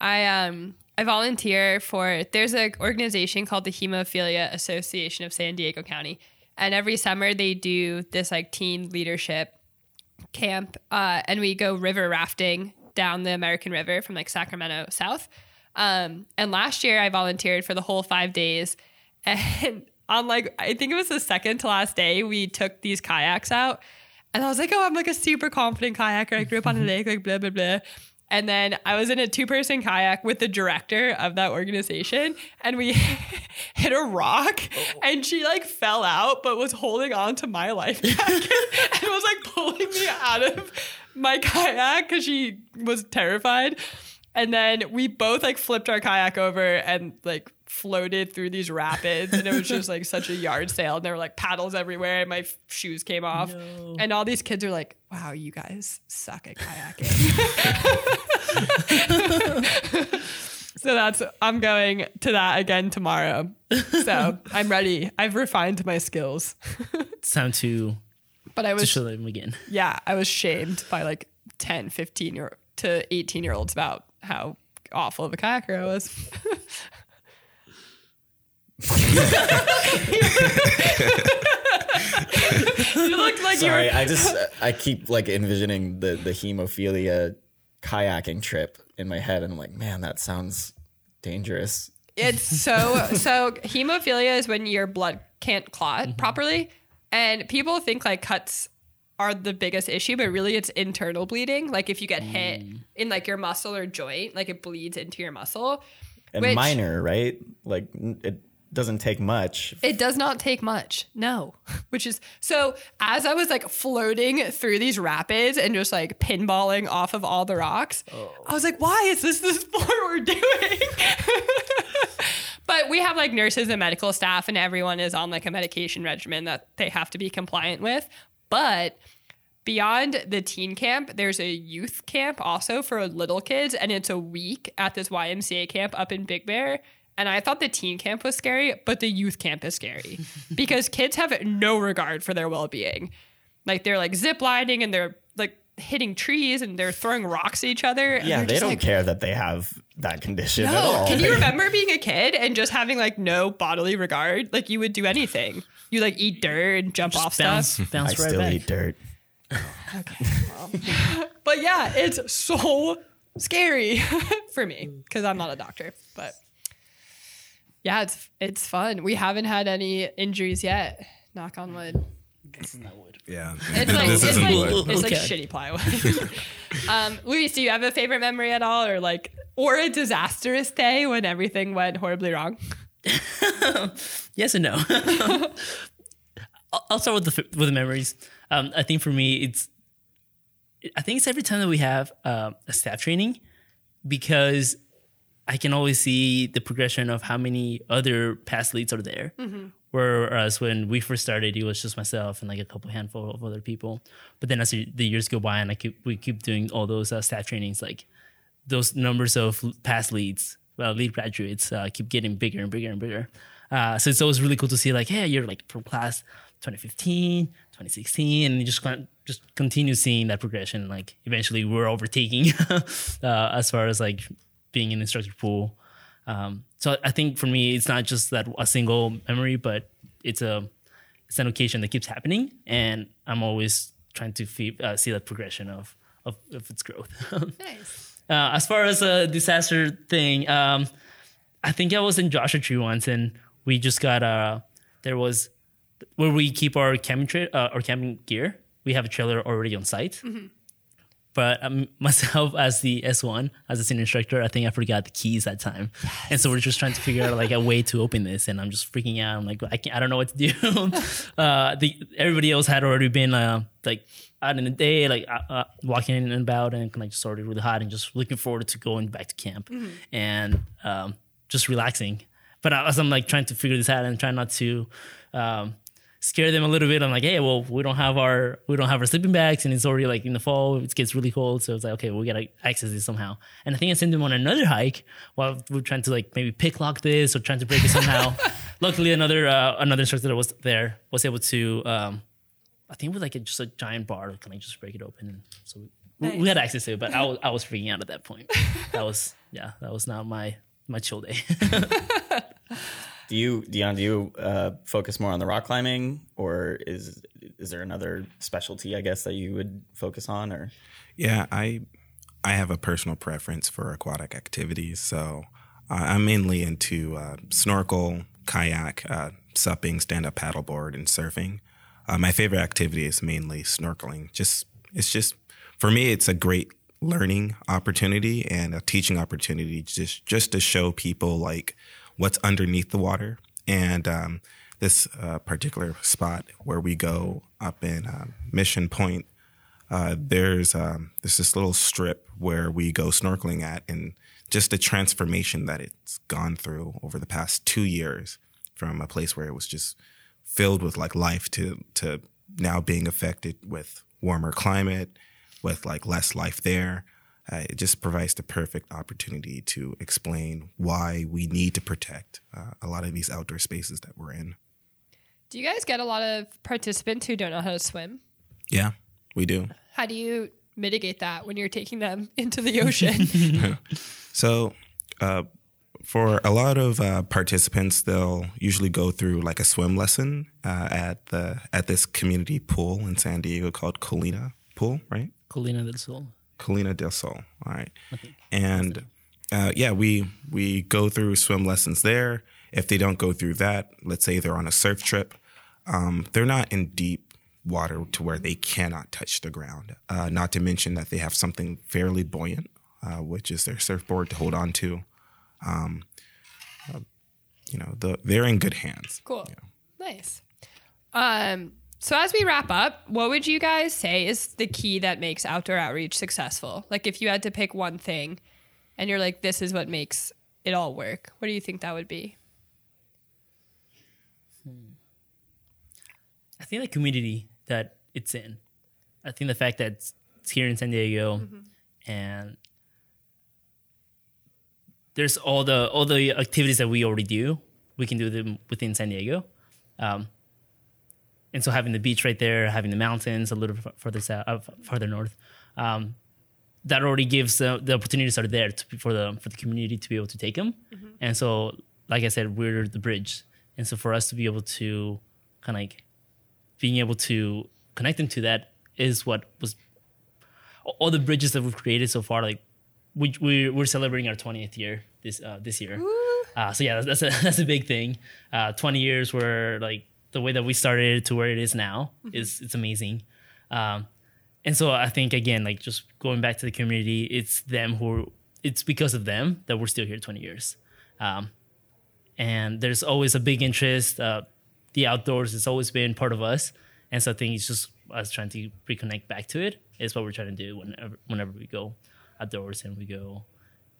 I um I volunteer for there's an organization called the Hemophilia Association of San Diego County, and every summer they do this like teen leadership camp, uh, and we go river rafting down the American River from like Sacramento south. Um, and last year I volunteered for the whole five days, and on like I think it was the second to last day we took these kayaks out, and I was like, oh, I'm like a super confident kayaker. I grew up on a lake, like blah blah blah. And then I was in a two person kayak with the director of that organization, and we hit a rock, oh. and she like fell out, but was holding on to my life jacket and was like pulling me out of my kayak because she was terrified. And then we both like flipped our kayak over and like floated through these rapids, and it was just like such a yard sale. And there were like paddles everywhere, and my f- shoes came off. And all these kids are like, "Wow, you guys suck at kayaking." so that's I'm going to that again tomorrow. So I'm ready. I've refined my skills, It's time to, but I to was show them again. yeah, I was shamed by like 10, 15 year to 18 year olds about how awful of a kayaker I was. You looked like you Sorry, were I just I keep like envisioning the the hemophilia kayaking trip in my head, and I'm like, man, that sounds dangerous. It's so so hemophilia is when your blood can't clot mm-hmm. properly, and people think like cuts are the biggest issue, but really it's internal bleeding. Like if you get hit mm. in like your muscle or joint, like it bleeds into your muscle. And Which- minor, right? Like it doesn't take much. It does not take much. No. Which is so as I was like floating through these rapids and just like pinballing off of all the rocks, I was like, why is this the sport we're doing? but we have like nurses and medical staff and everyone is on like a medication regimen that they have to be compliant with. But beyond the teen camp, there's a youth camp also for little kids, and it's a week at this YMCA camp up in Big Bear. And I thought the teen camp was scary, but the youth camp is scary because kids have no regard for their well being. Like they're like zip lining and they're like hitting trees and they're throwing rocks at each other. and Yeah, they're they just don't like, care that they have that condition at No. all. Can you remember being a kid and just having like no bodily regard? Like you would do anything. You like eat dirt and jump off Bounce, stuff. I bounce right still back. eat dirt. Okay. But yeah, it's so scary for me because I'm not a doctor. But yeah, it's it's fun. We haven't had any injuries yet. Knock on wood. Yeah. It's like This it's like blood. it's like Okay. shitty plywood. um, Luis, do you have a favorite memory at all, or like or a disastrous day when everything went horribly wrong? Yes and no. I'll I'll start with the with the memories. Um, I think for me, it's I think it's every time that we have uh, a staff training because I can always see the progression of how many other past leads are there. Whereas when we first started, it was just myself and like a couple handful of other people. But then as the the years go by and I keep we keep doing all those uh, staff trainings, like those numbers of past leads, well, lead graduates uh, keep getting bigger and bigger and bigger. Uh, so it's always really cool to see like, hey, you're like from class 2015, 2016, and you just kind of just continue seeing that progression. Like eventually we're overtaking uh, as far as like being in the instructor pool. Um, so I think for me, it's not just that a single memory, but it's a it's an occasion that keeps happening, and I'm always trying to fee- uh, see that progression of of, of its growth. Nice. Uh, as far as a disaster thing, um, I think I was in Joshua Tree once, and we just got uh there was where we keep our camping tra- uh, our camping gear. We have a trailer already on site. But um, myself as the S1, as a senior instructor, I think I forgot the keys that time, and so we're just trying to figure out like a way to open this, and I'm just freaking out. I'm like, I can't, I don't know what to do. uh, the everybody else had already been uh, like out in the day, like uh, uh, walking in and about, and like just already really hot, and just looking forward to going back to camp and um, just relaxing. But as I'm like trying to figure this out and trying not to um, scare them a little bit. I'm like, hey, well, we don't have our we don't have our sleeping bags, and it's already like in the fall. It gets really cold, so it's like, okay, we gotta access this somehow. And I think I sent them on another hike while we're trying to like maybe pick lock this or trying to break it somehow. luckily, another uh, another instructor that was there was able to, um, I think with like a, just a giant bar, kind of just break it open. and So we, we, we had access to it, but I was I was freaking out at that point. that was yeah, that was not my my chill day. Do you, Dion? Do you uh, focus more on the rock climbing, or is is there another specialty, I guess, that you would focus on? Or Yeah, I I have a personal preference for aquatic activities, so uh, I'm mainly into uh, snorkel, kayak, uh, supping, stand-up paddleboard, and surfing. Uh, my favorite activity is mainly snorkeling. Just it's just for me, it's a great learning opportunity and a teaching opportunity just just to show people like what's underneath the water and um, this uh, particular spot where we go up in uh, Mission Point uh, there's um, there's this little strip where we go snorkeling at, and just the transformation that it's gone through over the past two years, from a place where it was just filled with like life to to now being affected with warmer climate, with like less life there. Uh, it just provides the perfect opportunity to explain why we need to protect uh, a lot of these outdoor spaces that we're in. Do you guys get a lot of participants who don't know how to swim? Yeah, we do. How do you mitigate that when you're taking them into the ocean? So, uh, for a lot of uh, participants, they'll usually go through like a swim lesson uh, at the at this community pool in San Diego called Colina Pool, right? Colina del Sol. Colina del Sol. All right, and uh, yeah, we we go through swim lessons there. If they don't go through that, let's say they're on a surf trip, um, they're not in deep water to where they cannot touch the ground. Uh, not to mention that they have something fairly buoyant, uh, which is their surfboard to hold on to. Um, uh, you know, the, they're in good hands. cool. Nice. Um, so as we wrap up, what would you guys say is the key that makes outdoor outreach successful? Like if you had to pick one thing and you're like, this is what makes it all work, what do you think that would be? I think the community that it's in. I think the fact that it's, it's here in San Diego and there's all the all the activities that we already do. We can do them within San Diego. Um, and so having the beach right there, having the mountains a little further south, uh, farther north, um, that already gives the, the opportunities are there to, for the for the community to be able to take them. And so, like I said, we're the bridge. And so for us to be able to kind of like being able to connect them to that is what was all the bridges that we've created so far. Like we, we we're celebrating our 20th year this uh, this year. Uh, so yeah, that's, that's a that's a big thing. Uh, 20 years where like the way that we started it to where it is now is it's amazing. Um, and so I think again, like just going back to the community, it's them who it's because of them that we're still here 20 years. Um, and there's always a big interest. Uh, the outdoors has always been part of us, and so I think it's just us trying to reconnect back to it. Is what we're trying to do whenever whenever we go outdoors and we go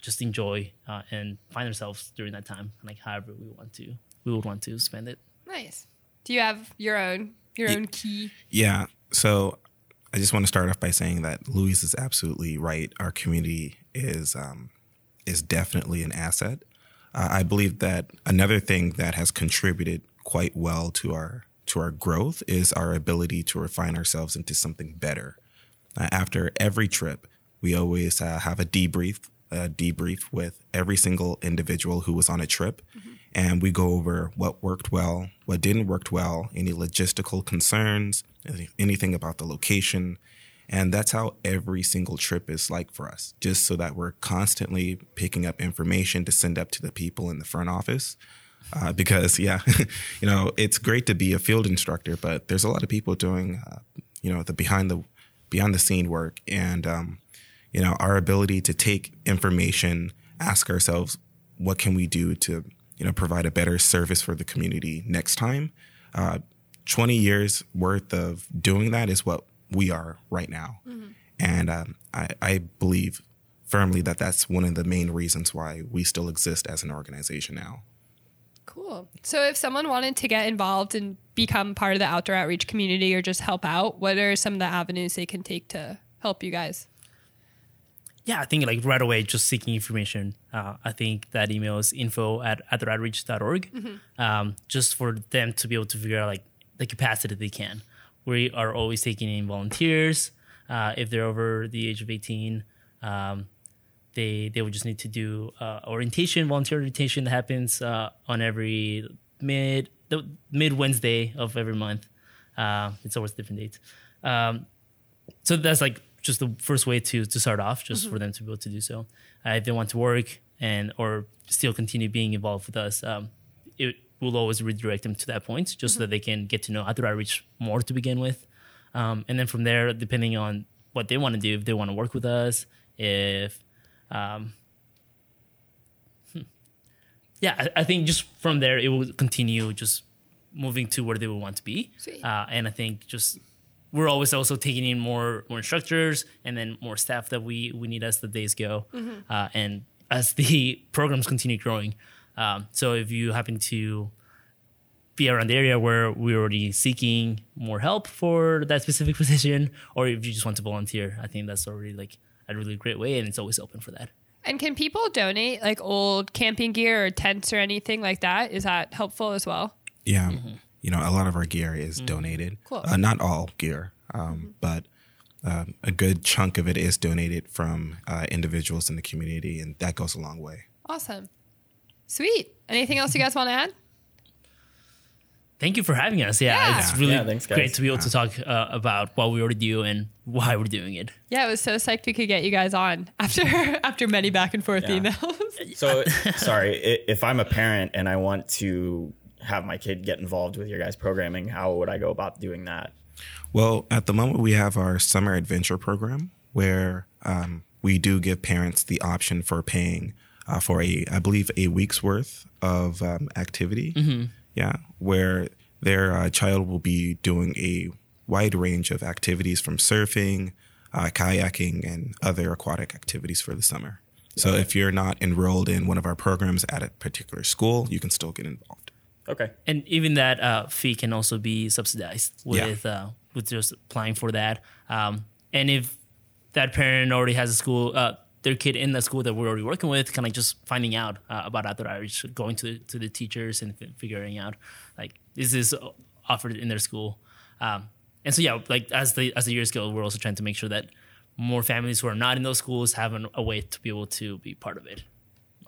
just enjoy uh, and find ourselves during that time, like however we want to, we would want to spend it. Nice. Do you have your own your own key? Yeah. So I just want to start off by saying that Luis is absolutely right. Our community is um, is definitely an asset. Uh, I believe that another thing that has contributed quite well to our to our growth is our ability to refine ourselves into something better. Uh, after every trip, we always uh, have a debrief, a debrief with every single individual who was on a trip, and we go over what worked well, what didn't work well, any logistical concerns, anything about the location, and that's how every single trip is like for us, just so that we're constantly picking up information to send up to the people in the front office. Uh, because, yeah, you know, it's great to be a field instructor, but there's a lot of people doing, uh, you know, the behind the behind the scene work. And, um, you know, our ability to take information, ask ourselves, what can we do to, you know, provide a better service for the community next time? Uh, 20 years worth of doing that is what we are right now. And um, I, I believe firmly that that's one of the main reasons why we still exist as an organization now. Cool. So if someone wanted to get involved and become part of the outdoor outreach community or just help out, what are some of the avenues they can take to help you guys? Yeah, I think like right away, just seeking information. Uh, I think that email is info at outdooroutreach.org, um, just for them to be able to figure out like the capacity they can. We are always taking in volunteers. Uh, if they're over the age of 18, um, they they would just need to do uh, orientation, volunteer orientation that happens uh, on every mid the mid Wednesday of every month. Uh, it's always different dates. Um, so that's like just the first way to to start off, just for them to be able to do so. Uh, if they want to work and or still continue being involved with us, um, it will always redirect them to that point, just so that they can get to know Outdoor reach more to begin with, um, and then from there, depending on what they want to do, if they want to work with us, if um, hmm. yeah, I, I think just from there it will continue just moving to where they would want to be. Uh, and I think just we're always also taking in more more instructors and then more staff that we we need as the days go, uh, and as the programs continue growing. Um, so if you happen to be around the area where we're already seeking more help for that specific position, or if you just want to volunteer, I think that's already like a really great way, and it's always open for that. And can people donate like old camping gear or tents or anything like that? Is that helpful as well? Yeah. You know, a lot of our gear is donated. Cool. Uh, not all gear, um, but um, a good chunk of it is donated from uh, individuals in the community, and that goes a long way. Awesome. Sweet. Anything else you guys want to add? Thank you for having us. Yeah, Yeah. it's really Yeah, thanks, great to be able to talk uh, about what we already do and why we're doing it. Yeah, it was so psyched we could get you guys on after after many back and forth Yeah. emails. So, sorry, if I'm a parent and I want to have my kid get involved with your guys' programming, how would I go about doing that? Well, at the moment, we have our summer adventure program where um, we do give parents the option for paying uh, for a, I believe, a week's worth of um, activity. Yeah, where their uh, child will be doing a wide range of activities from surfing, uh, kayaking, and other aquatic activities for the summer. So if you're not enrolled in one of our programs at a particular school, you can still get involved. Okay. And even that uh, fee can also be subsidized Yeah. with uh, with just applying for that. Um, and if that parent already has a school, uh, their kid in the school that we're already working with, kind of just finding out uh, about outdoor outreach, going to to the teachers and f- figuring out like is this is offered in their school. Um, and so yeah, like as the as the years go, we're also trying to make sure that more families who are not in those schools have an, a way to be able to be part of it.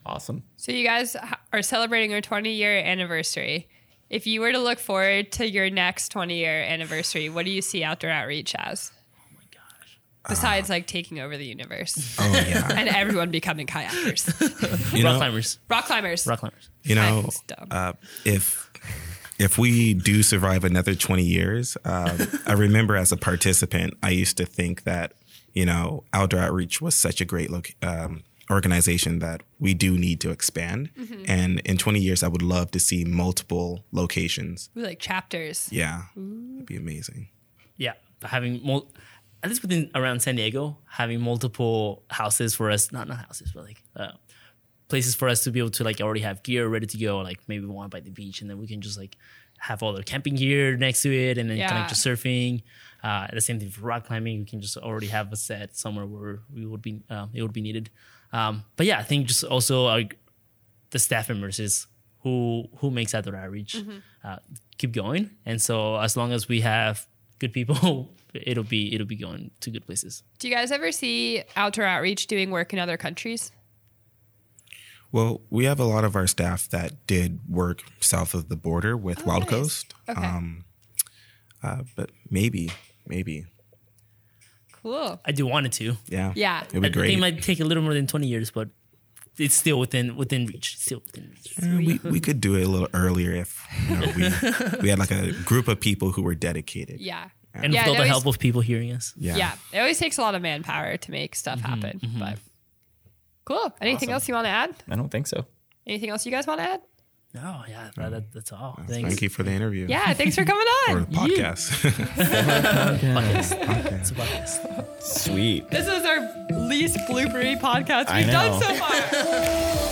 Awesome. So you guys are celebrating your 20 year anniversary. If you were to look forward to your next 20 year anniversary, what do you see outdoor outreach as? Oh my gosh. Besides like taking over the universe Oh yeah, and everyone becoming kayakers, you Rock know, climbers. rock climbers. Rock climbers. you know, uh, if if we do survive another 20 years, um, I remember as a participant, I used to think that, you know, Outdoor Outreach was such a great look, um, organization that we do need to expand. And in 20 years, I would love to see multiple locations. Ooh, like chapters. Yeah, that'd be amazing. yeah, having more, at least within around San Diego, having multiple houses for us, not not houses, but like uh, places for us to be able to like already have gear ready to go. Like maybe one by the beach, and then we can just like have all the camping gear next to it, and then kind Yeah. of just surfing. Uh, the same thing for rock climbing. We can just already have a set somewhere where we would be uh, it would be needed. Um, but yeah, I think just also uh, the staff members is who who makes outdoor outreach uh, keep going. And so as long as we have good people, it'll be it'll be going to good places. Do you guys ever see outdoor outreach doing work in other countries? Well, we have a lot of our staff that did work south of the border with Wild nice. Coast. Okay. Um, uh, but maybe, maybe, Cool. I do want it to. yeah. Yeah. It'd be I great. It might take a little more than twenty years, but it's still within within reach. Still within reach. Uh, we, we could do it a little earlier if you know, we, we had like a group of people who were dedicated. Yeah. And Yeah, with all the always- help of people hearing us. Yeah. Yeah. It always takes a lot of manpower to make stuff happen. But cool. Anything Awesome. else you want to add? I don't think so. Anything else you guys want to add? Oh yeah, that, that, mm. that's all. Thank Thanks. you for the interview. Yeah. Thanks for coming Or on. the podcast. Podcast. It's a podcast. Sweet. This is our least bloopery podcast we've done so far.